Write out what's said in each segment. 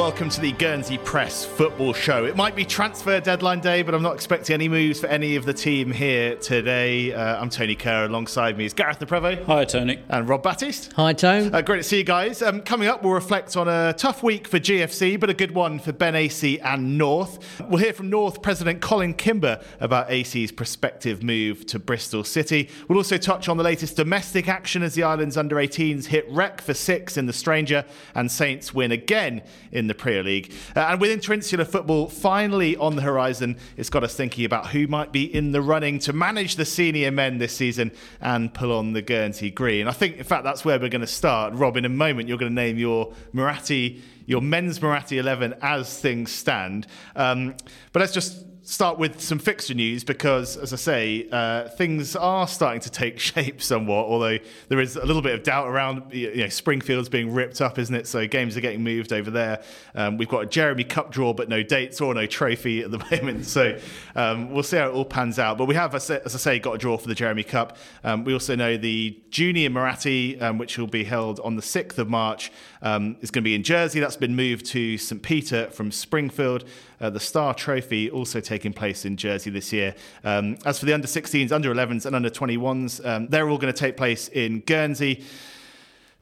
Hello and welcome to the Guernsey Press Football Show. It might be transfer deadline day, but I'm not expecting any moves for any of the team here today. Uh, I'm Tony Kerr. Alongside me is Gareth Le Prevost. Hi, Tony. And Rob Batiste. Hi, Tone. Uh, great to see you guys. Um, coming up, we'll reflect on a tough week for GFC, but a good one for Ben Acey and North. We'll hear from North President Colin Kimber about Acey's prospective move to Bristol City. We'll also touch on the latest domestic action as the island's under 18s hit Rec for six in the Stranger and Saints win again in the Premier League. Uh, and with interinsular football finally on the horizon, it's got us thinking about who might be in the running to manage the senior men this season and pull on the Guernsey green. I think, in fact, that's where we're going to start. Rob, in a moment, you're going to name your Muratti, your men's Muratti 11 as things stand. Um, but let's just start with some fixture news because, as I say, uh, things are starting to take shape somewhat. Although there is a little bit of doubt around, you know, Springfield's being ripped up, isn't it? So games are getting moved over there. Um, we've got a Jeremie Cup draw, but no dates or no trophy at the moment. So um, we'll see how it all pans out. But we have, as I say, got a draw for the Jeremie Cup. Um, we also know the Junior Muratti, um, which will be held on the sixth of March, um, is going to be in Jersey. That's been moved to St Peter from Springfield. Uh, the Star Trophy also taking place in Jersey this year. Um, as for the under 16s, under 11s, and under 21s, um, they're all going to take place in Guernsey.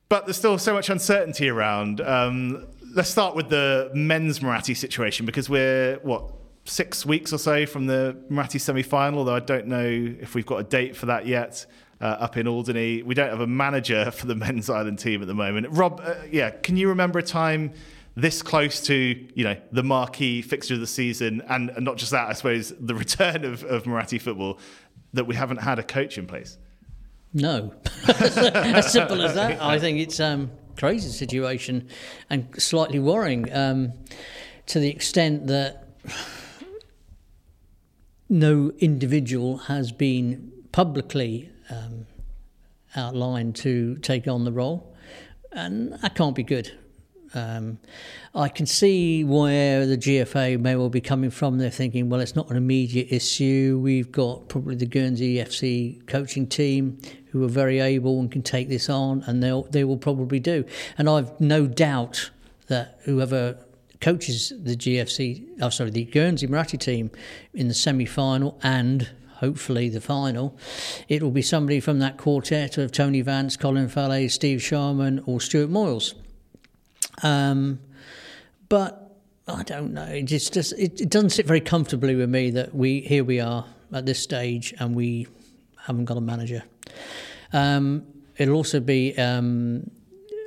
But there's still so much uncertainty around. Um, let's start with the men's Muratti situation because we're, what, six weeks or so from the Muratti semi final, although I don't know if we've got a date for that yet. Uh, up in Alderney, we don't have a manager for the men's island team at the moment. Rob, uh, yeah, can you remember a time this close to you know the marquee fixture of the season, and, and not just that, I suppose the return of, of Muratti football, that we haven't had a coach in place? No, as simple as that. I think it's um, crazy situation and slightly worrying um, to the extent that no individual has been publicly um, outlined to take on the role, and that can't be good. Um, I can see where the GFA may well be coming from. They're thinking, well, it's not an immediate issue. We've got probably the Guernsey FC coaching team who are very able and can take this on, and they they will probably do. And I've no doubt that whoever coaches the GFC, oh sorry, the Guernsey Muratti team in the semi-final and hopefully the final, it will be somebody from that quartet of Tony Vance, Colin Fallaize, Steve Sharman, or Stuart Moyles. Um, but I don't know. It just, it, it, doesn't sit very comfortably with me that we here we are at this stage and we haven't got a manager. Um, it'll also be, um,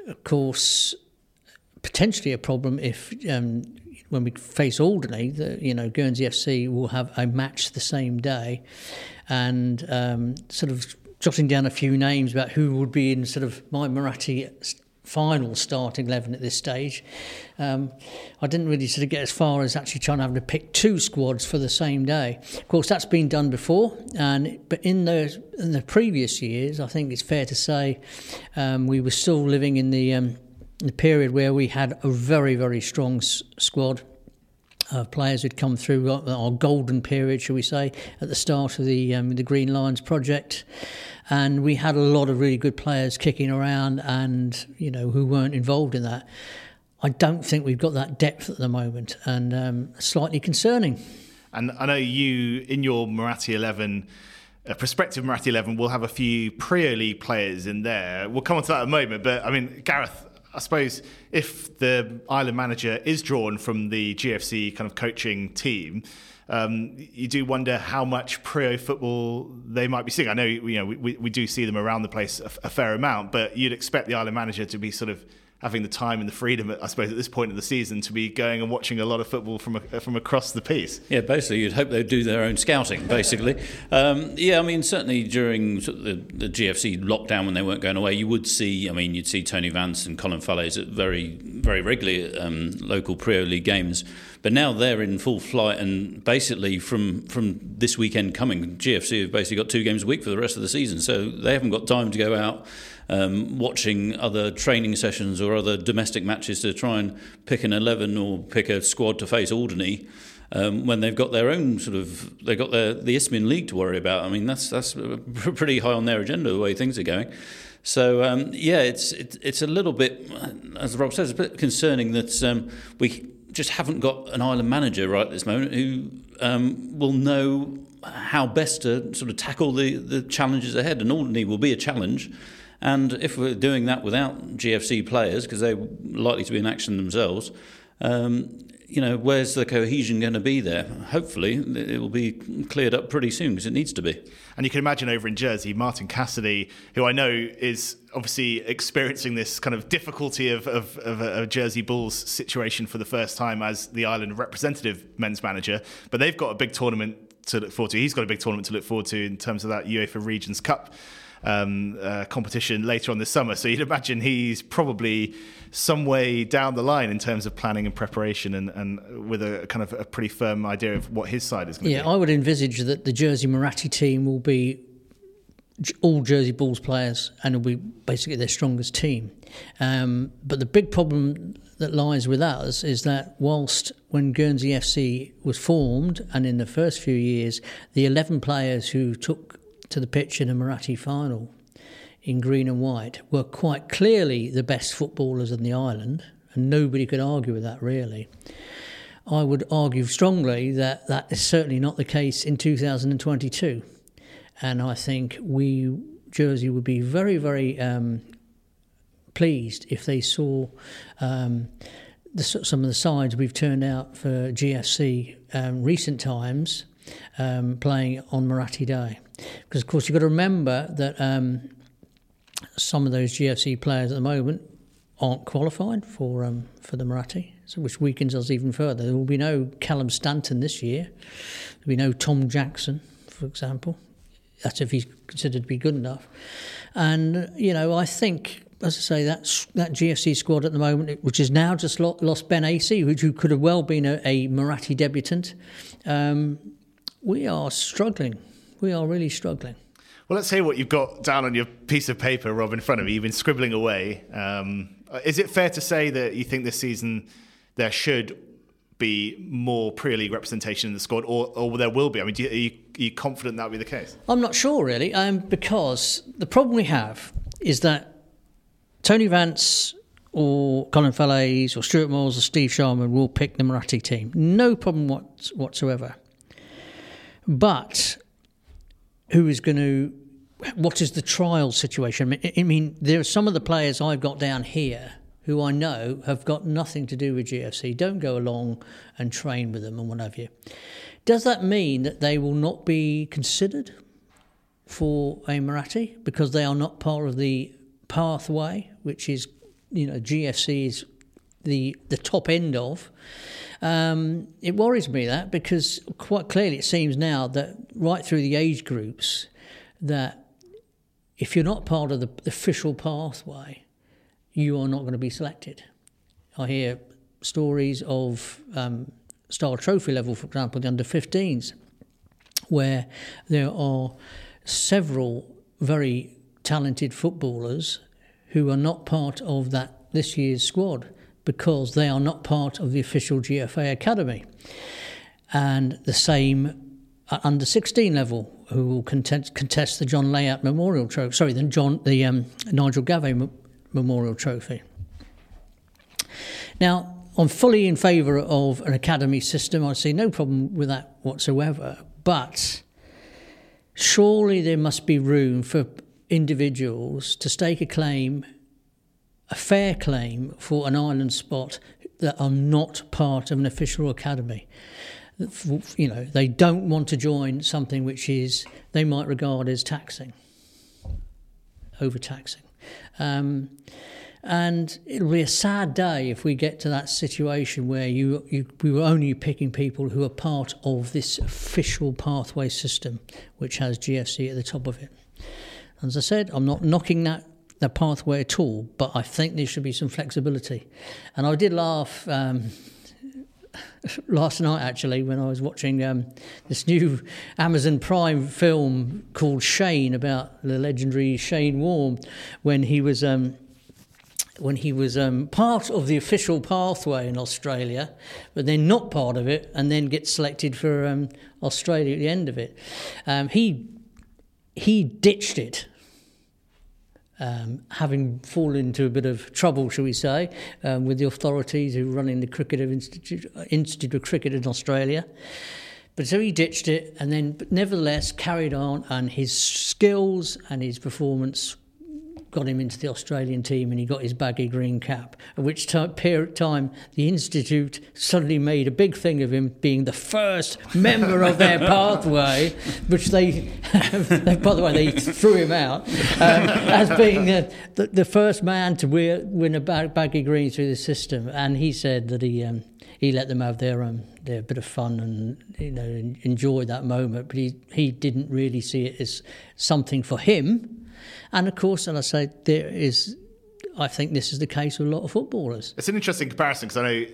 of course, potentially a problem if um, when we face Alderney, the, you know Guernsey FC will have a match the same day, and um, sort of jotting down a few names about who would be in sort of my Muratti final starting 11 at this stage. Um, I didn't really sort of get as far as actually trying to have to pick two squads for the same day. Of course, that's been done before, and but in the in the previous years, I think it's fair to say um, we were still living in the, um, the period where we had a very very strong s- squad players who'd come through our golden period, shall we say, at the start of the um, the Green Lions project, and we had a lot of really good players kicking around, and you know who weren't involved in that. I don't think we've got that depth at the moment, and um, slightly concerning. And I know you in your Muratti eleven. A prospective Muratti 11 will have a few League players in there. We'll come on to that in a moment. But I mean, Gareth, I suppose if the Island manager is drawn from the GFC kind of coaching team, um, you do wonder how much pro football they might be seeing. I know you know we, we do see them around the place a, a fair amount, but you'd expect the Island manager to be sort of having the time and the freedom, I suppose, at this point of the season to be going and watching a lot of football from from across the piece. Yeah, basically, you'd hope they'd do their own scouting. Basically, um, yeah, I mean, certainly during the, the, GFC lockdown when they weren't going away, you would see. I mean, you'd see Tony Vance and Colin Fallaize at very very regularly um, local Premier League games. But now they're in full flight, and basically from from this weekend coming, GFC have basically got two games a week for the rest of the season, so they haven't got time to go out um, watching other training sessions or other domestic matches to try and pick an 11 or pick a squad to face Alderney. um, when they've got their own sort of they've got the the Isthmian League to worry about. I mean, that's that's pretty high on their agenda the way things are going. So um, yeah, it's it, it's a little bit, as Rob says, a bit concerning that um, we just haven't got an island manager right at this moment who um, will know how best to sort of tackle the, the challenges ahead. And Alderney will be a challenge. And if we're doing that without GFC players, because they're likely to be in action themselves, um, you know, where's the cohesion going to be there? Hopefully, it will be cleared up pretty soon because it needs to be. And you can imagine over in Jersey, Martin Cassidy, who I know is obviously experiencing this kind of difficulty of, of, of a, a, Jersey Bulls situation for the first time as the island representative men's manager. But they've got a big tournament to look forward to. He's got a big tournament to look forward to in terms of that UEFA Regions Cup um, uh, competition later on this summer. So you'd imagine he's probably some way down the line in terms of planning and preparation and, and with a kind of a pretty firm idea of what his side is going to yeah, be. Yeah, I would envisage that the Jersey Muratti team will be all Jersey Bulls players and will be basically their strongest team. Um, but the big problem that lies with us is that whilst when Guernsey FC was formed and in the first few years, the 11 players who took to the pitch in a Muratti final in green and white were quite clearly the best footballers in the island, and nobody could argue with that really. I would argue strongly that that is certainly not the case in 2022. And I think we, Jersey, would be very, very um, pleased if they saw um, the, some of the sides we've turned out for GFC um, recent times um, playing on Muratti Day. Because, of course, you've got to remember that um, some of those GFC players at the moment aren't qualified for um, for the Muratti, so which weakens us even further. There will be no Callum Stanton this year. There'll be no Tom Jackson, for example. That's if he's considered to be good enough. And you know, I think, as I say, that that GFC squad at the moment, which has now just lost Ben Acey, who could have well been a, a Muratti debutant, um, we are struggling. We are really struggling. Well, let's hear what you've got down on your piece of paper, Rob, in front of you. You've been scribbling away. Um, is it fair to say that you think this season there should be more Premier League representation in the squad, or, or there will be? I mean, you, are, you, are, you, confident that will be the case? I'm not sure, really, um, because the problem we have is that Tony Vance or Colin Fallaize or Stuart Moyles or Steve Sharman will pick the Muratti team. No problem what, whatsoever. But who is going to what is the trial situation? I mean, there are some of the players I've got down here who I know have got nothing to do with GFC. Don't go along and train with them and what have you. Does that mean that they will not be considered for a Muratti because they are not part of the pathway, which is, you know, GFC's the the top end of? Um, it worries me that because quite clearly it seems now that right through the age groups that if you're not part of the, official pathway, you are not going to be selected. I hear stories of um, Star Trophy level, for example, the under 15s, where there are several very talented footballers who are not part of that this year's squad because they are not part of the official GFA academy. And the same at under 16 level, who will contest, contest the John Layout Memorial Trophy. Sorry, the John the um, Nigel Gavin Memorial Trophy. Now, I'm fully in favour of an academy system. I see no problem with that whatsoever. But surely there must be room for individuals to stake a claim, a fair claim for an island spot that are not part of an official academy you know, they don't want to join something which is they might regard as taxing, overtaxing. Um, and it'll be a sad day if we get to that situation where you, you we were only picking people who are part of this official pathway system, which has GFC at the top of it. As I said, I'm not knocking that the pathway at all, but I think there should be some flexibility. And I did laugh. Um, last night actually when I was watching um, this new Amazon Prime film called Shane about the legendary Shane Warne when he was um, when he was um, part of the official pathway in Australia, but then not part of it, and then gets selected for um, Australia at the end of it. Um, he he ditched it. Um, having fallen into a bit of trouble, shall we say, um, with the authorities who are running the Cricket of Institute, Institute of Cricket in Australia. But so he ditched it and then, but nevertheless, carried on, and his skills and his performance got him into the Australian team and he got his baggy green cap. At which time, the Institute suddenly made a big thing of him being the first member of their pathway, which they, by the way, they threw him out um, as being the, the, the, first man to wear, win a baggy green through the system. And he said that he. Um, he let them have their um, their bit of fun and you know enjoy that moment. But he he didn't really see it as something for him. And of course, and I say there is I think this is the case with a lot of footballers. It's an interesting comparison because I know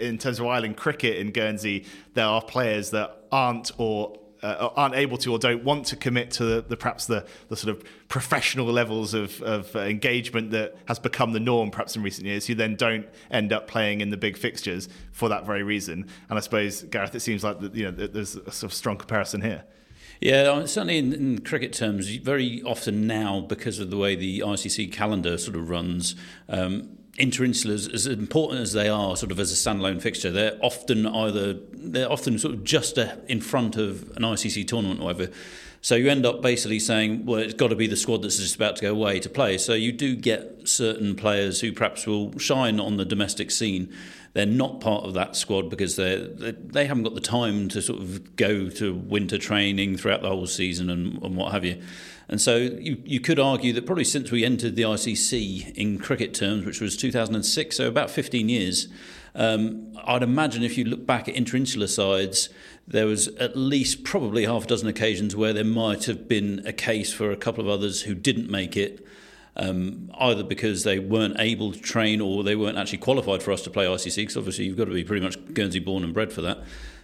in terms of Island cricket in Guernsey, there are players that aren't or uh, aren't able to or don't want to commit to the, the perhaps the, the sort of professional levels of, of uh, engagement that has become the norm perhaps in recent years who then don't end up playing in the big fixtures for that very reason and I suppose Gareth it seems like that, you know there's a sort of strong comparison here yeah, certainly in, in, cricket terms, very often now, because of the way the ICC calendar sort of runs, um, interinsulars, as important as they are, sort of as a standalone fixture, they're often either they're often sort of just a, in front of an ICC tournament or whatever. So you end up basically saying, well, it's got to be the squad that's just about to go away to play. So you do get certain players who perhaps will shine on the domestic scene. They're not part of that squad because they they haven't got the time to sort of go to winter training throughout the whole season and, and what have you. And so you, you could argue that probably since we entered the ICC in cricket terms, which was 2006, so about 15 years, um, I'd imagine if you look back at interinsular sides, there was at least probably half a dozen occasions where there might have been a case for a couple of others who didn't make it. Um, either because they weren't able to train or they weren't actually qualified for us to play ICC, because obviously you've got to be pretty much Guernsey born and bred for that.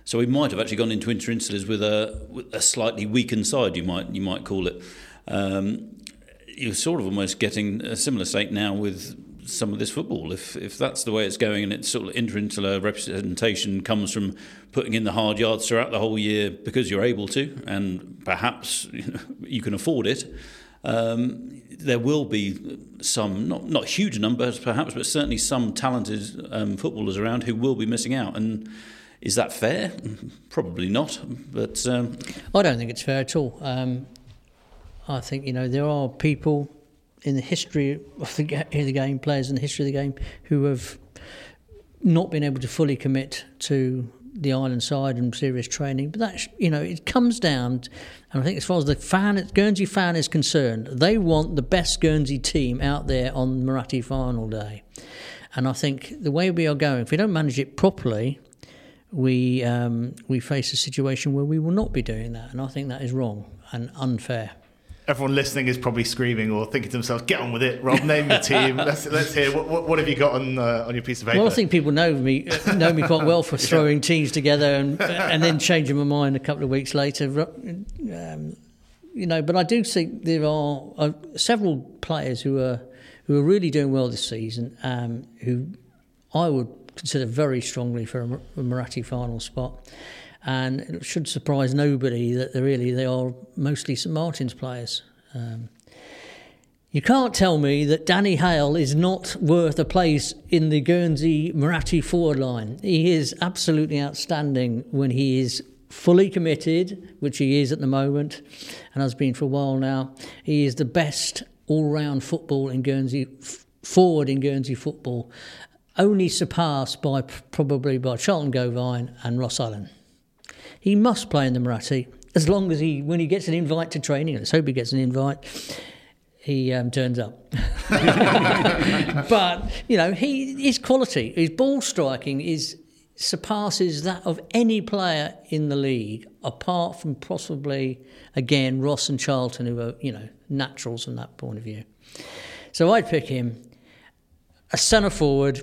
So we might have actually gone into interinsulars with a, with a slightly weakened side, you might you might call it. Um, you're sort of almost getting a similar state now with some of this football. If if that's the way it's going, and it's sort of interinsular representation comes from putting in the hard yards throughout the whole year because you're able to, and perhaps you, know, you can afford it. Um, there will be some, not not huge numbers perhaps, but certainly some talented um, footballers around who will be missing out. And is that fair? Probably not. But um, I don't think it's fair at all. I think you know there are people in the history of the, the game, players in the history of the game, who have not been able to fully commit to the island side and serious training. But that you know it comes down, and I think as far as the fan, Guernsey fan is concerned, they want the best Guernsey team out there on Muratti final day. And I think the way we are going, if we don't manage it properly, we um, we face a situation where we will not be doing that, and I think that is wrong and unfair everyone listening is probably screaming or thinking to themselves, "Get on with it, Rob. Name your team. let's let's hear what, what, what have you got on uh, on your piece of paper." Well, I think people know me know me quite well for throwing yeah. teams together and and then changing my mind a couple of weeks later. Um, you know, but I do think there are uh, several players who are who are really doing well this season. Um, who I would consider very strongly for a, a Muratti final spot and it should surprise nobody that they really they are mostly St Martin's players. Um, you can't tell me that Danny Hale is not worth a place in the Guernsey Muratti forward line. He is absolutely outstanding when he is fully committed, which he is at the moment, and has been for a while now. He is the best all-round football in Guernsey forward in Guernsey football, only surpassed by probably by Charlton Gauvain and Ross Allen. He must play in the Muratti as long as he, when he gets an invite to training, let's hope he gets an invite, he um, turns up. but you know, he his quality, his ball striking is surpasses that of any player in the league, apart from possibly again Ross and Charlton, who are you know naturals from that point of view. So I'd pick him a centre forward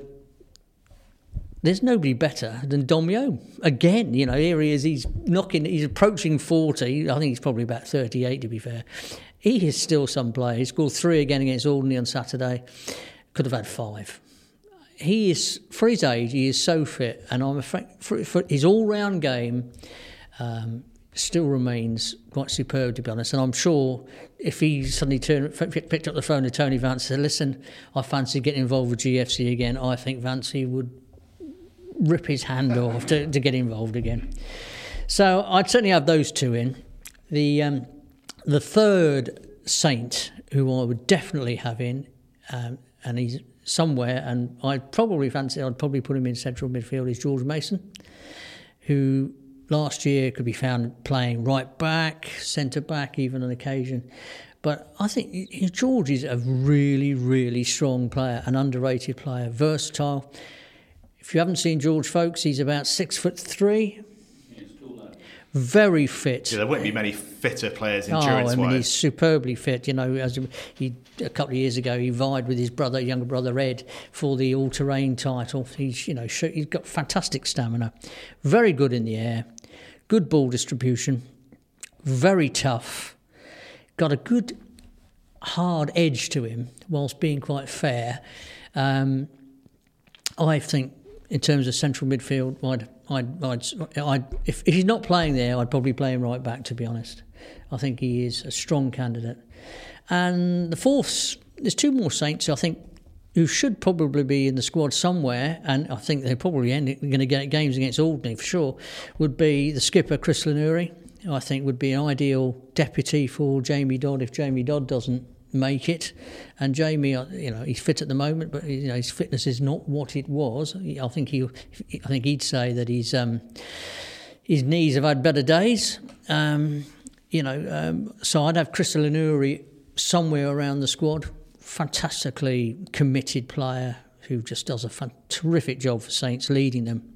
there's nobody better than Dom Yeo. Again, you know, here he is, he's knocking, he's approaching 40. I think he's probably about 38 to be fair. He is still some player. He scored three again against Alderney on Saturday. could have had five. He is, for his age, he is so fit, and I'm afraid for, for his all-round game um, still remains quite superb, to be honest. And I'm sure if he suddenly turned, picked up the phone to Tony Vance and said, "Listen, I fancy getting involved with GFC again," I think Vance would rip his hand off to, to get involved again. So I'd certainly have those two in. The um, the third saint who I would definitely have in, um, and he's somewhere, and I'd probably fancy I'd probably put him in central midfield is George Mason, who last year could be found playing right back, centre back, even on occasion. But I think George is a really, really strong player, an underrated player, versatile. If you haven't seen George, folks, he's about six foot three, very fit. Yeah, there wouldn't be many fitter players endurance-wise. Oh, I mean, he's superbly fit. You know, as he a couple of years ago, he vied with his brother, younger brother Ed, for the all-terrain title. He's, you know, he's got fantastic stamina, very good in the air, good ball distribution, very tough, got a good hard edge to him, whilst being quite fair. Um, I think, in terms of central midfield, I'd I'd, I'd, I'd, if, if he's not playing there, I'd probably play him right back, to be honest. I think he is a strong candidate. And the fourth, there's two more Saints, I think, who should probably be in the squad somewhere, and I think they're probably going to get games against Alderney for sure, would be the skipper, Chris Le Noury. I think would be an ideal deputy for Jamie Dodd if Jamie Dodd doesn't make it. And Jamie, uh, you know, he's fit at the moment, but you know his fitness is not what it was. I think he, I think he'd say that he's um, his knees have had better days. Um, you know, um, so I'd have Chris Le Noury somewhere around the squad. Fantastically committed player who just does a fun, terrific job for Saints, leading them.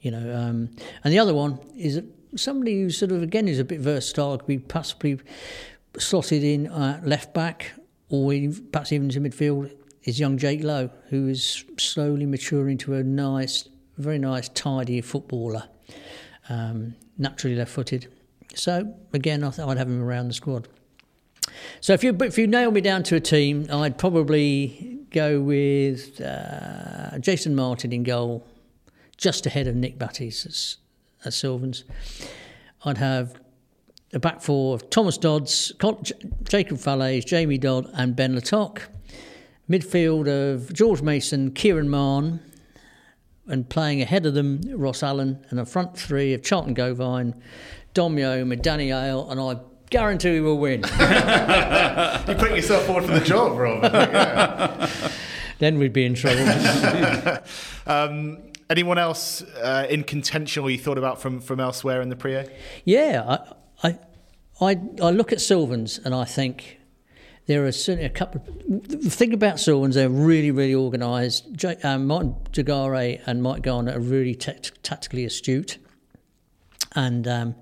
You know, um, and the other one is somebody who sort of again is a bit versatile, could be possibly slotted in uh, left back or perhaps even into midfield is young Jake Lowe, who is slowly maturing to a nice, very nice, tidy footballer, um, naturally left-footed. So again, I I'd have him around the squad. So if you if you nail me down to a team, I'd probably go with uh, Jason Martin in goal, just ahead of Nick Batties at, at Sylvans. I'd have a back four of Thomas Dodds, Jacob Fallaize, Jamie Dodd, and Ben Le Tocq. Midfield of George Mason, Kieran Marn, and playing ahead of them, Ross Allen, and a front three of Charlton Gauvain, Dom Yeo, and Danny Hale, and I guarantee we will win. You're putting yourself forward for the job, Rob. Yeah. then we'd be in trouble. um, anyone else uh, in contention or you thought about from, from elsewhere in the Priaulx? Yeah, I, I, I I look at Sylvans and I think there are certainly a couple. Of, the thing about Sylvans, they're really, really organised. Um, Martin Jagare and Mike Garner are really t- tactically astute. And um,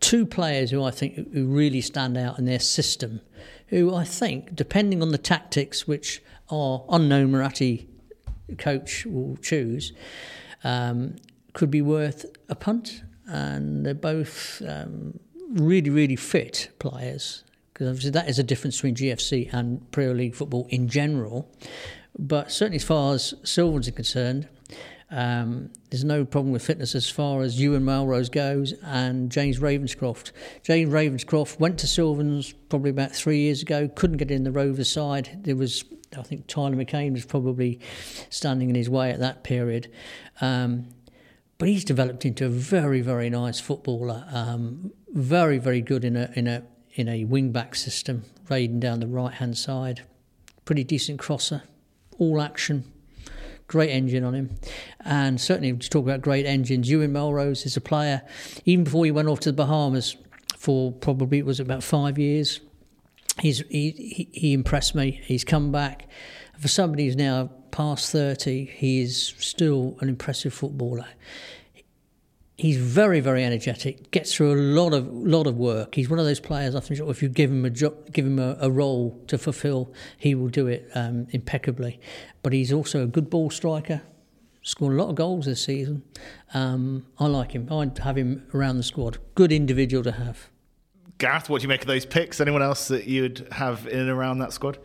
two players who I think who really stand out in their system, who I think, depending on the tactics which our unknown Muratti coach will choose, um, could be worth a punt. And they're both um, really, really fit players, because obviously that is a difference between GFC and Premier League football in general. But certainly, as far as Sylvans are concerned, um, there's no problem with fitness as far as Ewan Melrose goes and James Ravenscroft. James Ravenscroft went to Sylvans probably about three years ago, couldn't get in the Rovers side. There was, I think, Tyler McCain was probably standing in his way at that period. Um, but he's developed into a very, very nice footballer. Um, very, very good in a in a in a wing back system, raiding down the right hand side. Pretty decent crosser, all action, great engine on him. And certainly, to talk about great engines, Ewan Melrose is a player, even before he went off to the Bahamas for probably it was about five years. He's, he, he impressed me. He's come back. For somebody who's now past 30, he is still an impressive footballer he's very, very energetic. Gets through a lot of lot of work. He's one of those players. I think if you give him a job, give him a, a role to fulfil, he will do it um, impeccably. But he's also a good ball striker. Scored a lot of goals this season. Um, I like him. I'd have him around the squad. Good individual to have. Gareth, what do you make of those picks? Anyone else that you'd have in and around that squad?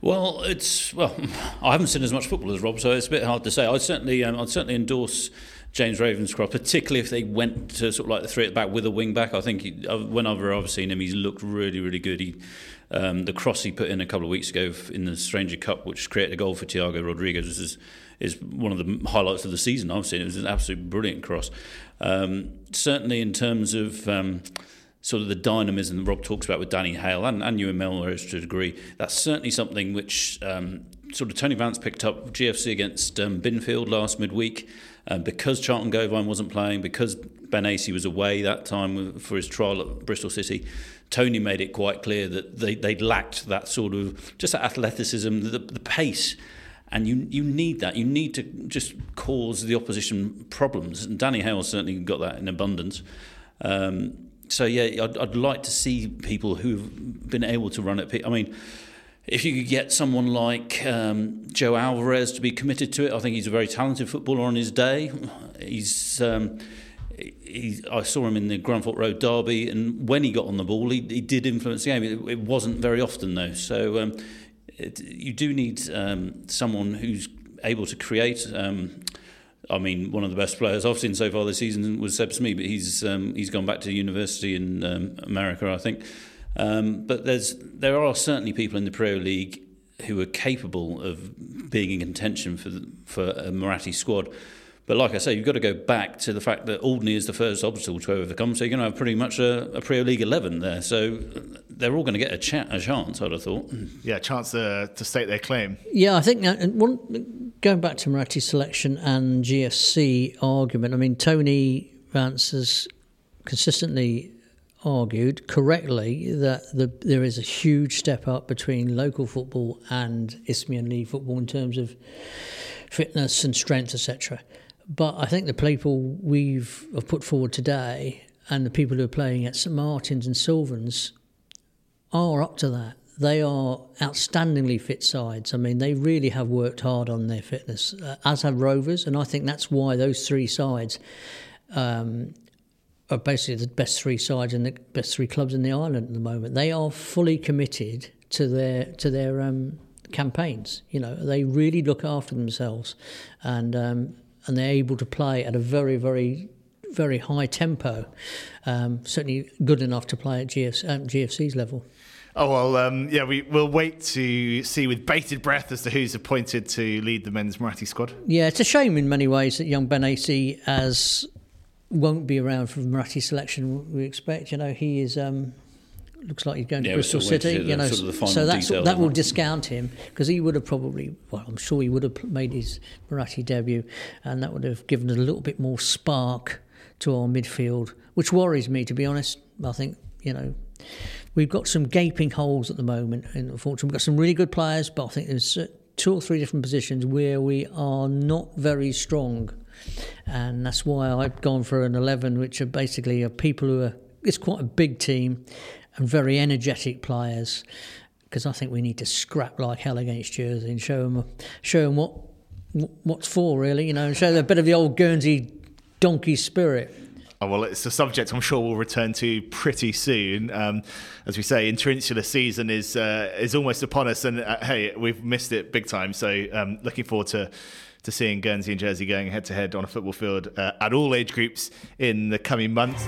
Well, it's well, I haven't seen as much football as Rob, so it's a bit hard to say. I'd certainly, um, I'd certainly endorse James Ravenscroft, particularly if they went to sort of like the three at the back with a wing back. I think he, uh, whenever I've seen him, he's looked really, really good. He, um, the cross he put in a couple of weeks ago in the Stranger Cup, which created a goal for Thiago Rodriguez, is is one of the highlights of the season I've seen. It was an absolutely brilliant cross. Um, certainly in terms of um, sort of the dynamism that Rob talks about with Danny Hale and, you and Ewan Melrose to a degree, that's certainly something which um, sort of Tony Vance picked up GFC against um, Binfield last midweek. Um, because Charlton Gauvain wasn't playing, because Ben Acey was away that time for his trial at Bristol City, Tony made it quite clear that they, they lacked that sort of just that athleticism, the, the pace and you you need that. You need to just cause the opposition problems. And Danny Hale certainly got that in abundance. Um, so yeah, I'd, I'd like to see people who've been able to run it. I mean, if you could get someone like um, Joe Alvarez to be committed to it, I think he's a very talented footballer on his day. He's um, he, I saw him in the Grunthorpe Road derby, and when he got on the ball, he, he did influence the game. It, it wasn't very often though, so um, it, you do need um, someone who's able to create. Um, I mean, one of the best players I've seen so far this season was Seb Smee, but he's um, he's gone back to university in America, I think. Um, but there's there are certainly people in the Pro League who are capable of being in contention for the, for a Muratti squad. But like I say, you've got to go back to the fact that Alderney is the first obstacle to overcome. So you're going to have pretty much a, a Premier League 11 there. So they're all going to get a, cha- a chance, I'd have thought. Yeah, a chance to, to state their claim. Yeah, I think that, one, going back to Muratti selection and GFC argument, I mean, Tony Vance has consistently argued correctly that the, there is a huge step up between local football and Isthmian League football in terms of fitness and strength, etc. But I think the people we've have put forward today and the people who are playing at St Martin's and Sylvans are up to that. They are outstandingly fit sides. I mean, they really have worked hard on their fitness, uh, as have Rovers, and I think that's why those three sides um, are basically the best three sides and the best three clubs in the island at the moment. They are fully committed to their to their um, campaigns. You know, they really look after themselves, and um, and they're able to play at a very, very, very high tempo. Um, certainly good enough to play at GF, um, GFC's level. Oh well, um, yeah, we will wait to see with bated breath as to who's appointed to lead the men's Muratti squad. Yeah, it's a shame in many ways that young Ben Acey as won't be around for Muratti selection. We expect, you know, he is um, looks like he's going to yeah, Bristol City. You know, sort of so that's, that will discount him because he would have probably, well, I'm sure he would have made his Muratti debut, and that would have given a little bit more spark to our midfield, which worries me to be honest. I think you know we've got some gaping holes at the moment, and unfortunately we've got some really good players, but I think there's two or three different positions where we are not very strong. And that's why I've gone for an 11, which are basically are people who are, it's quite a big team and very energetic players because I think we need to scrap like hell against Jersey and show them show them what what's for really, you know, and show a bit of the old Guernsey donkey spirit. Oh, well, it's a subject I'm sure we'll return to pretty soon. Um, as we say, interinsular season is uh, is almost upon us, and uh, hey, we've missed it big time. So, um, looking forward to to seeing Guernsey and Jersey going head to head on a football field uh, at all age groups in the coming months.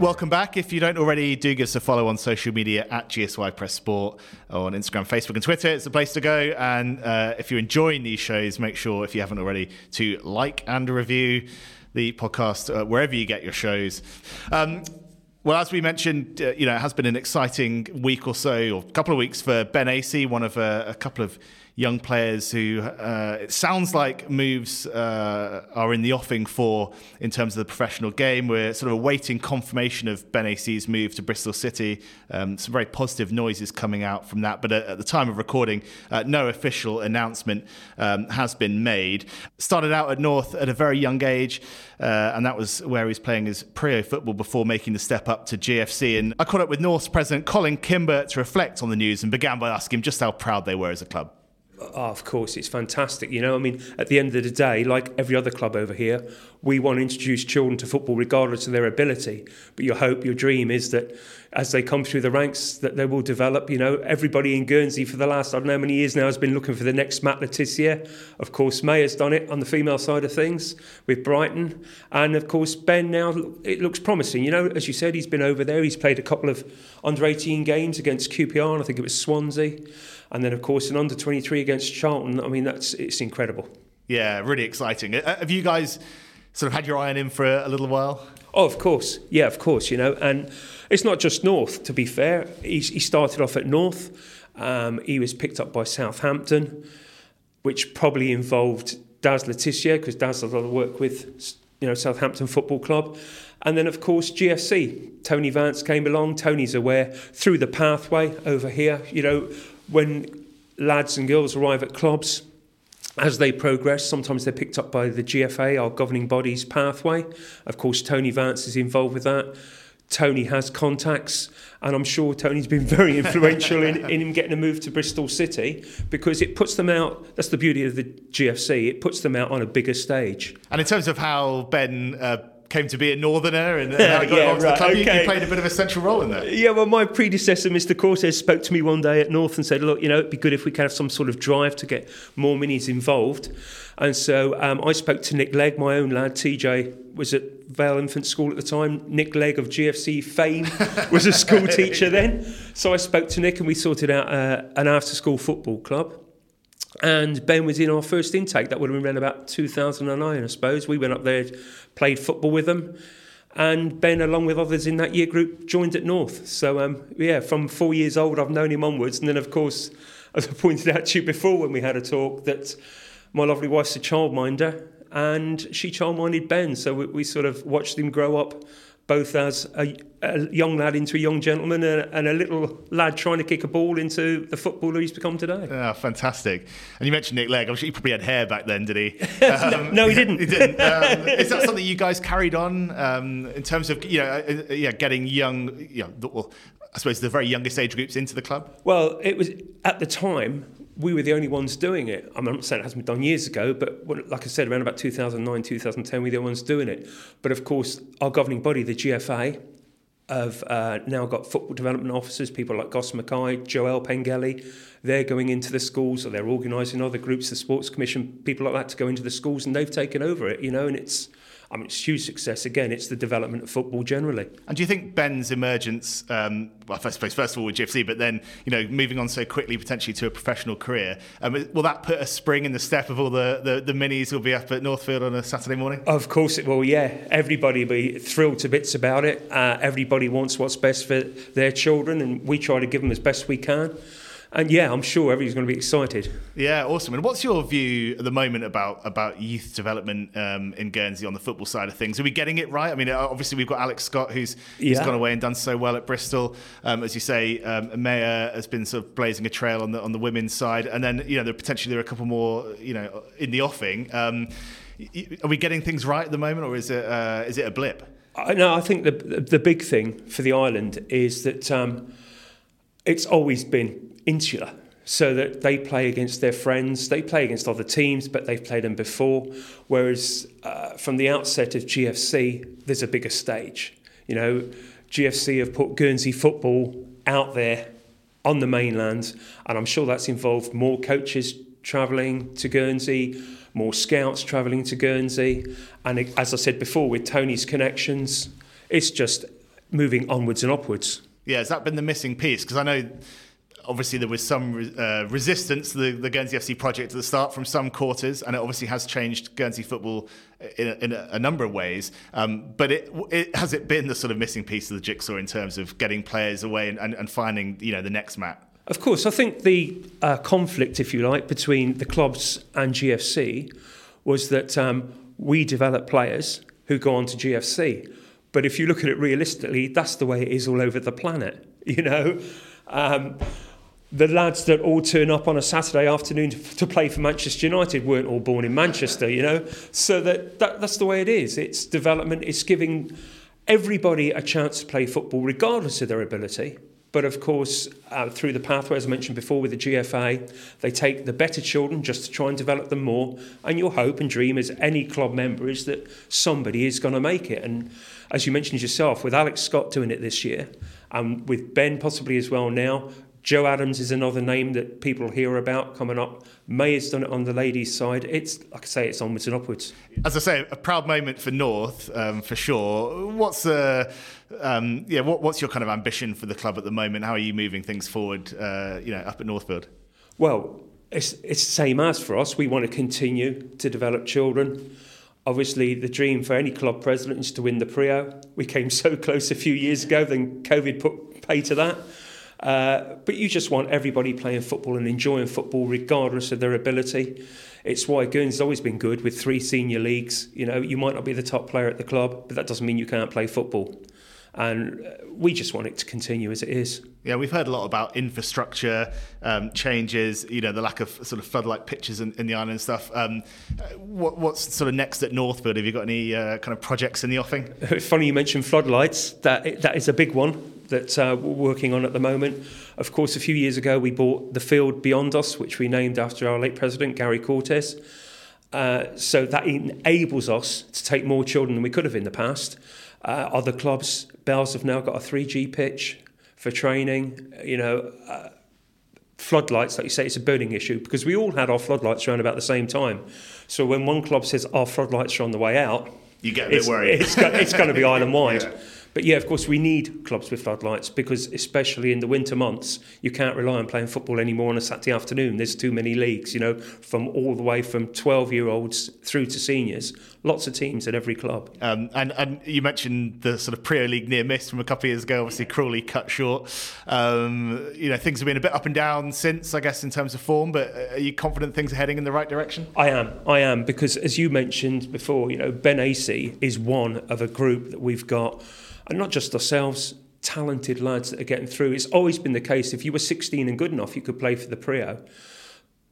Welcome back. If you don't already, do give us a follow on social media at GSY Press Sport on Instagram, Facebook, and Twitter. It's the place to go. And uh, if you're enjoying these shows, make sure, if you haven't already, to like and review the podcast uh, wherever you get your shows. Um, well, as we mentioned, uh, you know, it has been an exciting week or so, or couple of weeks for Ben Acey, one of uh, a couple of young players who uh, it sounds like moves uh, are in the offing for in terms of the professional game. We're sort of awaiting confirmation of Ben Acey's move to Bristol City. Um, some very positive noises coming out from that, but at, at the time of recording, uh, no official announcement um, has been made. Started out at North at a very young age, uh, and that was where he was playing his Priaulx football before making the step up to GFC. And I caught up with North's president Colin Kimber to reflect on the news and began by asking him just how proud they were as a club. Oh, of course, it's fantastic. You know, I mean, at the end of the day, like every other club over here, we want to introduce children to football regardless of their ability. But your hope, your dream is that as they come through the ranks that they will develop. You know, everybody in Guernsey for the last I don't know how many years now has been looking for the next Matt Le Tissier. Of course, Maya has done it on the female side of things with Brighton, and of course Ben. Now it looks promising. You know, as you said, he's been over there. He's played a couple of under 18 games against QPR, and I think it was Swansea, and then of course an under 23 against Charlton. I mean, that's it's incredible. Yeah, really exciting. Uh, have you guys sort of had your eye on him for a, a little while? Oh, of course. Yeah, of course. You know, and it's not just North. To be fair, he, he started off at North. Um, he was picked up by Southampton, which probably involved Daz Le Tissier because Daz does a lot of work with you know Southampton Football Club. And then, of course, GFC. Tony Vance came along. Tony's aware through the pathway over here. You know, when lads and girls arrive at clubs, as they progress, sometimes they're picked up by the GFA, our governing body's pathway. Of course, Tony Vance is involved with that. Tony has contacts, and I'm sure Tony's been very influential in, in him getting a move to Bristol City because it puts them out. That's the beauty of the GFC. It puts them out on a bigger stage. And in terms of how Ben uh, came to be a northerner and, and he got yeah, right, the club, okay. you, played a bit of a central role in that. Yeah, well, my predecessor, Mr. Cortez, spoke to me one day at North and said, look, you know, it'd be good if we could have some sort of drive to get more minis involved. And so um, I spoke to Nick Legg, my own lad. TJ was at Vale Infant School at the time. Nick Legg of GFC fame was a school teacher then. So I spoke to Nick and we sorted out uh, an after school football club. And Ben was in our first intake. That would have been around about 2009, I suppose. We went up there, played football with them. And Ben, along with others in that year group, joined at North. So, um, yeah, from four years old, I've known him onwards. And then, of course, as I pointed out to you before when we had a talk, that my lovely wife's a childminder and she childminded Ben. So we, we sort of watched him grow up both as a, a, young lad into a young gentleman and a, and a, little lad trying to kick a ball into the footballer he's become today. Yeah, fantastic. And you mentioned Nick Legg. I'm sure he probably had hair back then, did he? Um, no, no, he didn't. he didn't. Um, is that something you guys carried on um, in terms of you know, uh, uh yeah, getting young, you know, well, I suppose the very youngest age groups into the club? Well, it was at the time we were the only ones doing it. I'm not saying it hasn't been done years ago, but like I said, around about 2009, 2010, we were the ones doing it. But of course, our governing body, the GFA, have uh, now got football development officers, people like Goss Mackay, Joel Pengelly. They're going into the schools, or they're organising other groups, the Sports Commission, people like that, to go into the schools, and they've taken over it, you know, and it's I mean, it's huge success. Again, it's the development of football generally. And do you think Ben's emergence, um, well, I suppose first of all with GFC, but then you know moving on so quickly potentially to a professional career, um, will that put a spring in the step of all the, the, the minis will be up at Northfield on a Saturday morning? Of course it will. Yeah, everybody will be thrilled to bits about it. Uh, everybody wants what's best for their children, and we try to give them as best we can and yeah, I'm sure everybody's going to be excited. Yeah, awesome. And what's your view at the moment about about youth development um, in Guernsey on the football side of things? Are we getting it right? I mean, obviously we've got Alex Scott who's, who's yeah. gone away and done so well at Bristol. Um, as you say, um, Maya has been sort of blazing a trail on the on the women's side, and then you know there potentially there are a couple more you know in the offing. Um, are we getting things right at the moment, or is it uh, is it a blip? I, no, I think the the big thing for the island is that um, it's always been insular so that they play against their friends, they play against other teams, but they've played them before. Whereas uh, from the outset of GFC, there's a bigger stage. You know, GFC have put Guernsey football out there on the mainland, and I'm sure that's involved more coaches travelling to Guernsey, more scouts travelling to Guernsey, and as I said before, with Tony's connections, it's just moving onwards and upwards. Yeah, has that been the missing piece? Because I know obviously there was some uh, resistance to the, the, Guernsey FC project at the start from some quarters, and it obviously has changed Guernsey football in a, in a, a number of ways. Um, but it, it, has it been the sort of missing piece of the jigsaw in terms of getting players away and, and, and finding you know the next Matt. Of course, I think the uh, conflict, if you like, between the clubs and GFC was that um, we develop players who go on to GFC. But if you look at it realistically, that's the way it is all over the planet. You know. Um, the lads that all turn up on a Saturday afternoon to, play for Manchester United weren't all born in Manchester, you know. So that, that that's the way it is. It's development. It's giving everybody a chance to play football, regardless of their ability. But of course, uh, through the pathway, as I mentioned before, with the GFA, they take the better children just to try and develop them more. And your hope and dream as any club member is that somebody is going to make it. And as you mentioned yourself, with Alex Scott doing it this year, and with Ben possibly as well now, Joe Adams is another name that people hear about coming up. Maya has done it on the ladies' side. It's like I say, it's onwards and upwards. As I say, a proud moment for North um, for sure. What's uh, um, yeah, what, what's your kind of ambition for the club at the moment? How are you moving things forward? Uh, you know, up at Northfield. Well, it's it's the same as for us. We want to continue to develop children. Obviously, the dream for any club president is to win the Priaulx. We came so close a few years ago, then COVID put pay to that. Uh, but you just want everybody playing football and enjoying football regardless of their ability. It's why Guernsey's always been good with three senior leagues. You know, you might not be the top player at the club, but that doesn't mean you can't play football. And uh, we just want it to continue as it is. Yeah, we've heard a lot about infrastructure um, changes, you know, the lack of sort of floodlight pitches in, in the island and stuff. Um, what, what's sort of next at Northfield? Have you got any uh, kind of projects in the offing? It's funny you mentioned floodlights. That, that is a big one that uh, we're working on at the moment. Of course, a few years ago, we bought the field beyond us, which we named after our late president, Gary Cortez. Uh, so that enables us to take more children than we could have in the past. Uh, other clubs, Bells have now got a 3G pitch for training. You know, uh, floodlights, like you say, it's a burning issue because we all had our floodlights around about the same time. So when one club says our floodlights are on the way out, you get a bit worried. It's, it's going to be island wide. yeah. But yeah, of course, we need clubs with floodlights because, especially in the winter months, you can't rely on playing football anymore on a Saturday afternoon. There's too many leagues, you know, from all the way from 12 year olds through to seniors. Lots of teams at every club. Um, and, and you mentioned the sort of Priaulx League near miss from a couple of years ago, obviously cruelly cut short. Um, you know, things have been a bit up and down since, I guess, in terms of form, but are you confident things are heading in the right direction? I am. I am, because as you mentioned before, you know, Ben Acey is one of a group that we've got and not just ourselves, talented lads that are getting through. It's always been the case. If you were 16 and good enough, you could play for the Priaulx,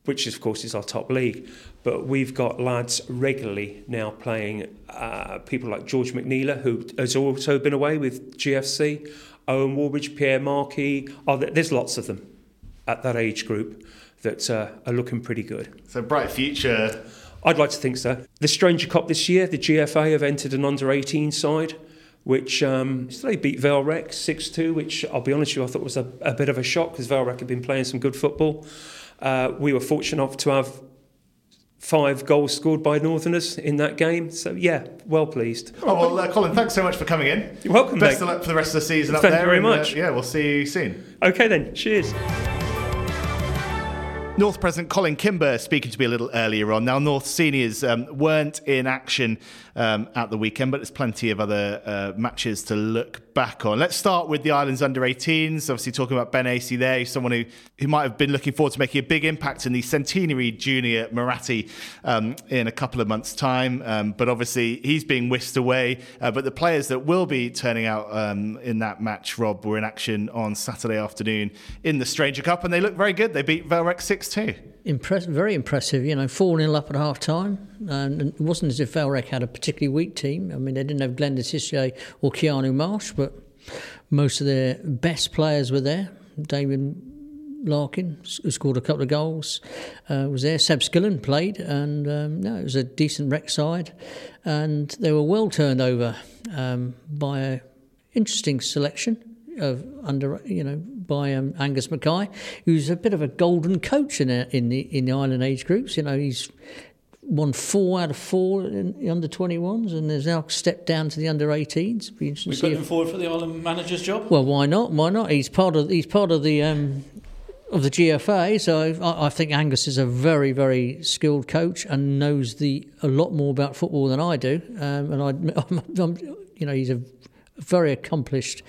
which of course is our top league. But we've got lads regularly now playing. Uh, people like George McNeela, who has also been away with GFC, Owen Warbridge, Pierre Marquis. Oh, there's lots of them at that age group that uh, are looking pretty good. So bright future. I'd like to think so. The Stranger Cup this year, the GFA have entered an under 18 side which um, they beat Vale Rec 6-2, which I'll be honest with you, I thought was a, a bit of a shock because Vale Rec had been playing some good football. Uh, we were fortunate enough to have five goals scored by Northerners in that game. So, yeah, well pleased. Oh, well, uh, Colin, thanks so much for coming in. You're welcome, Best mate. of luck for the rest of the season Thank up there. Thank you very and, much. Uh, yeah, we'll see you soon. Okay, then. Cheers. North President Colin Kimber speaking to me a little earlier on. Now, North seniors um, weren't in action um, at the weekend, but there's plenty of other uh, matches to look back on. Let's start with the Islands under 18s. Obviously, talking about Ben Acey there, someone who, who might have been looking forward to making a big impact in the centenary junior Muratti um, in a couple of months' time. Um, but obviously, he's being whisked away. Uh, but the players that will be turning out um, in that match, Rob, were in action on Saturday afternoon in the Stranger Cup, and they look very good. They beat Vale Rec 6 2. Impress- very impressive, you know, 4 0 up at half time. And it wasn't as if Vale Rec had a particularly weak team. I mean, they didn't have Glenn Tissier or Keanu Marsh, but most of their best players were there. David Larkin, who scored a couple of goals, uh, was there. Seb Skillen played, and um, no, it was a decent rec side. And they were well turned over um, by an interesting selection of under you know by um, Angus Mackay, who's a bit of a golden coach in a, in the in the island age groups. You know, he's won four out of four in the under 21s and has now stepped down to the under 18s. Be we put him forward for the island manager's job. Well, why not? Why not? He's part of he's part of the. Um, of the GFA, so I, I think Angus is a very, very skilled coach and knows the a lot more about football than I do. Um, and I, I'm, I'm, you know, he's a very accomplished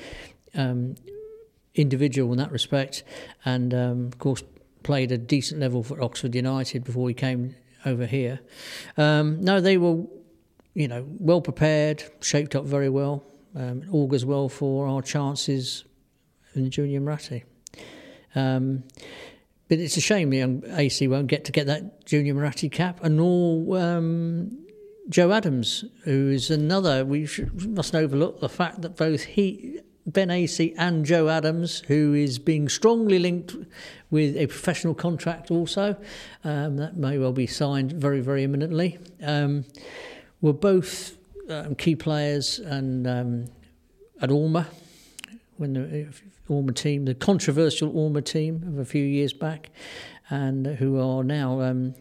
um, individual in that respect, and um, of course played a decent level for Oxford United before he came over here. Um, no, they were, you know, well prepared, shaped up very well, um, augurs well for our chances in the Junior Muratti. Um, but it's a shame the young Acey won't get to get that Junior Muratti cap, and nor um, Joe Adams, who is another. We should, mustn't overlook the fact that both he Ben Acey and Joe Adams, who is being strongly linked with a professional contract also. Um, that may well be signed very, very imminently. Um, were both um, key players and um, at Ormer when the Ormer team, the controversial Ormer team of a few years back, and who are now um,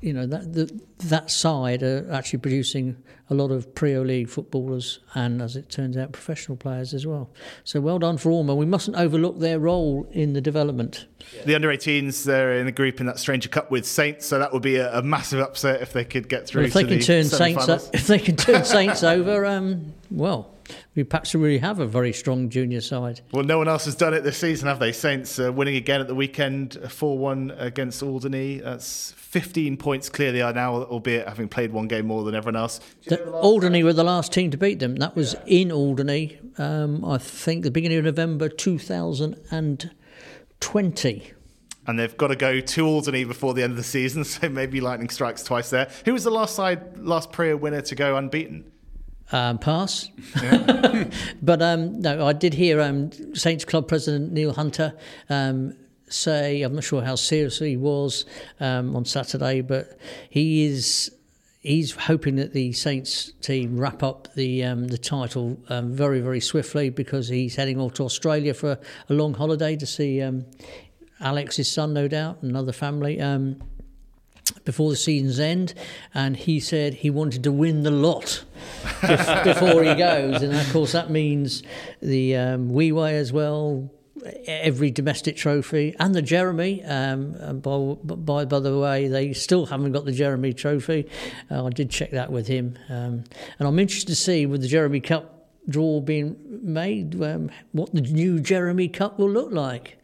you know that the, that side are actually producing a lot of Priaulx League footballers and, as it turns out, professional players as well. So well done for Ormer. We mustn't overlook their role in the development. The under 18s they're in a group in that Stranger Cup with Saints, so that would be a, a massive upset if they could get through. Well, if they can the turn Saints, if they can turn Saints over, um, well, we perhaps really have a very strong junior side. Well, no one else has done it this season, have they? Saints uh, winning again at the weekend, 4 1 against Alderney. That's 15 points clear they are now, albeit having played one game more than everyone else. The, Alderney were the last team to beat them. That was yeah. in Alderney, um, I think, the beginning of November 2020 and they've got to go to Alderney before the end of the season, so maybe lightning strikes twice there. Who was the last side, last Priaulx winner to go unbeaten? Um, pass. But um, no, I did hear um, Saints Club President Neil Hunter um, say, I'm not sure how serious he was um, on Saturday, but he is he's hoping that the Saints team wrap up the um, the title um, very very swiftly because he's heading off to Australia for a long holiday to see um, Alex's son, no doubt, and other family. Um, before the season's end, and he said he wanted to win the lot before he goes, and of course that means the um, Wheway as well, every domestic trophy, and the Jeremie. Um, by, by, by the way, they still haven't got the Jeremie trophy. Uh, I did check that with him, um, and I'm interested to see with the Jeremie Cup draw being made, um, what the new Jeremie Cup will look like.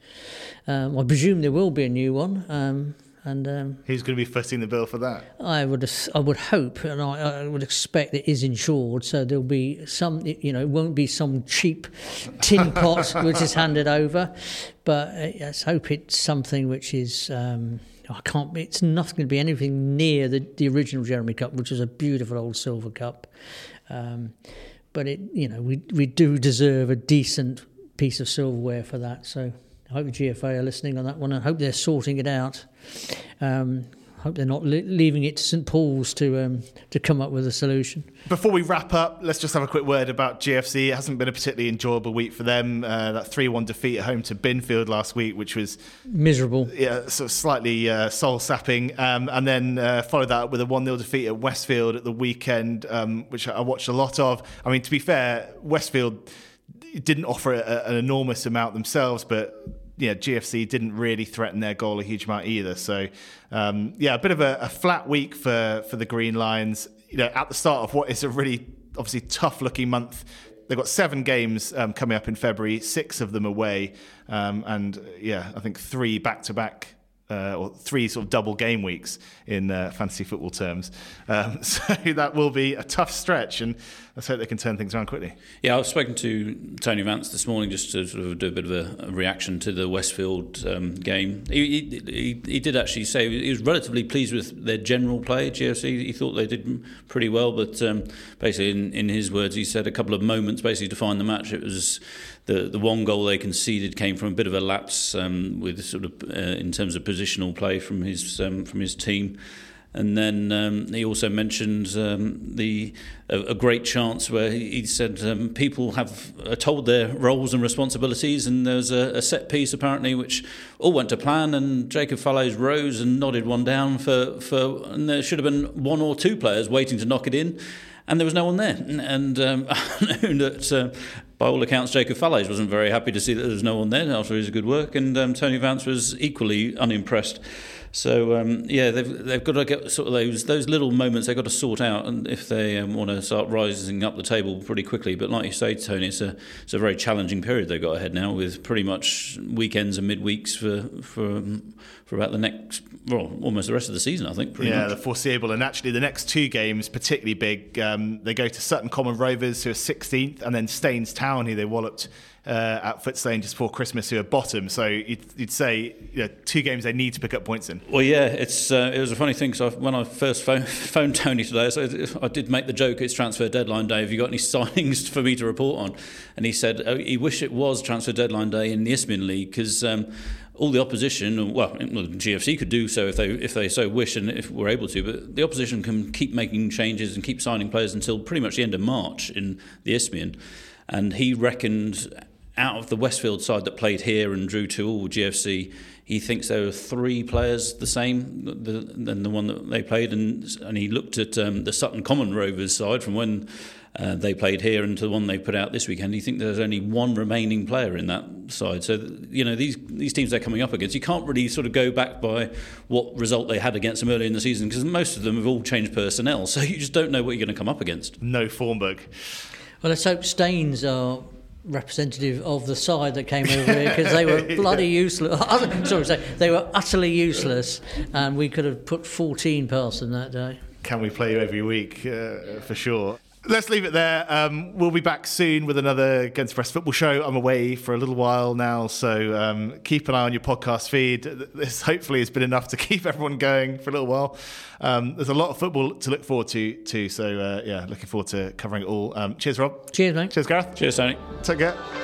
Um, I presume there will be a new one. Um, and um, who's going to be footing the bill for that? I would I would hope, and I, I, would expect it is insured, so there'll be some. You know, it won't be some cheap tin pot which is handed over, but uh, let's hope it's something which is. Um, I can't. It's not going to be anything near the, the original Jeremie Cup, which was a beautiful old silver cup. Um, but it, you know, we we do deserve a decent piece of silverware for that. So I hope the GFA are listening on that one. I hope they're sorting it out. Um, hope they're not leaving it to St Paul's to um, to come up with a solution. Before we wrap up, let's just have a quick word about GFC. It hasn't been a particularly enjoyable week for them. Uh, that three-one defeat at home to Binfield last week, which was miserable. Yeah, sort of slightly uh, soul-sapping, um, and then uh, followed that with a one-0 defeat at Westfield at the weekend, um, which I watched a lot of. I mean, to be fair, Westfield didn't offer a, an enormous amount themselves, but yeah, GFC didn't really threaten their goal a huge amount either. So, um, yeah, a bit of a, a, flat week for for the Green Lions. You know, at the start of what is a really obviously tough looking month. They've got seven games um, coming up in February, six of them away, um, and yeah, I think three back to back uh, or three sort of double game weeks in uh, fantasy football terms. Um, so that will be a tough stretch, and let's hope they can turn things around quickly. Yeah, I was speaking to Tony Vance this morning just to sort of do a bit of a, reaction to the Westfield um, game. He, he, he, did actually say he was relatively pleased with their general play. GFC, he thought they did pretty well, but um, basically, in, in his words, he said a couple of moments basically defined the match. It was the the one goal they conceded came from a bit of a lapse um, with sort of uh, in terms of positional play from his um, from his team. And then um, he also mentioned um, the a, a, great chance where he, he said um, people have uh, told their roles and responsibilities, and there was a, a, set piece apparently which all went to plan, and Jacob Fallaize rose and nodded one down for, for and there should have been one or two players waiting to knock it in and there was no one there. And um, I know that, uh, by all accounts, Jacob Fallaize wasn't very happy to see that there was no one there after his good work, and um, Tony Vance was equally unimpressed. So um, yeah, they've they've got to get sort of those those little moments they've got to sort out, and if they um, want to start rising up the table pretty quickly. But like you say, Tony, it's a it's a very challenging period they've got ahead now, with pretty much weekends and midweeks for for for about the next well almost the rest of the season, I think. yeah, much. the foreseeable, and actually the next two games particularly big. Um, they go to Sutton Common Rovers, who are 16th, and then Staines Town, who they walloped uh, at Footes Lane just before Christmas, who are bottom. So you'd, you'd say you know, two games they need to pick up points in. Well, yeah, it's uh, it was a funny thing because when I first phoned, phoned Tony today, so I did make the joke it's transfer deadline day. Have you got any signings for me to report on? And he said oh, he wished it was transfer deadline day in the Isthmian League because. Um, all the opposition, well, GFC could do so if they if they so wish and if we're able to, but the opposition can keep making changes and keep signing players until pretty much the end of March in the Isthmian. And he reckoned out of the Westfield side that played here and drew to all GFC, he thinks there were three players the same than the one that they played, and and he looked at um, the Sutton Common Rovers side from when uh, they played here and to the one they put out this weekend. He thinks there's only one remaining player in that side. So you know these these teams they're coming up against, you can't really sort of go back by what result they had against them earlier in the season because most of them have all changed personnel. So you just don't know what you're going to come up against. No Formberg. Well, let's hope Staines are representative of the side that came over here because they were bloody useless. Sorry, they were utterly useless, and we could have put 14 past them that day. Can we play you every week uh, for sure? Let's leave it there. Um, we'll be back soon with another Guernsey Press football show. I'm away for a little while now, so um, keep an eye on your podcast feed. This hopefully has been enough to keep everyone going for a little while. Um, there's a lot of football to look forward to, too. So uh, yeah, looking forward to covering it all. Um, cheers, Rob. Cheers, mate. Cheers, Gareth. Cheers, Tony. Take care.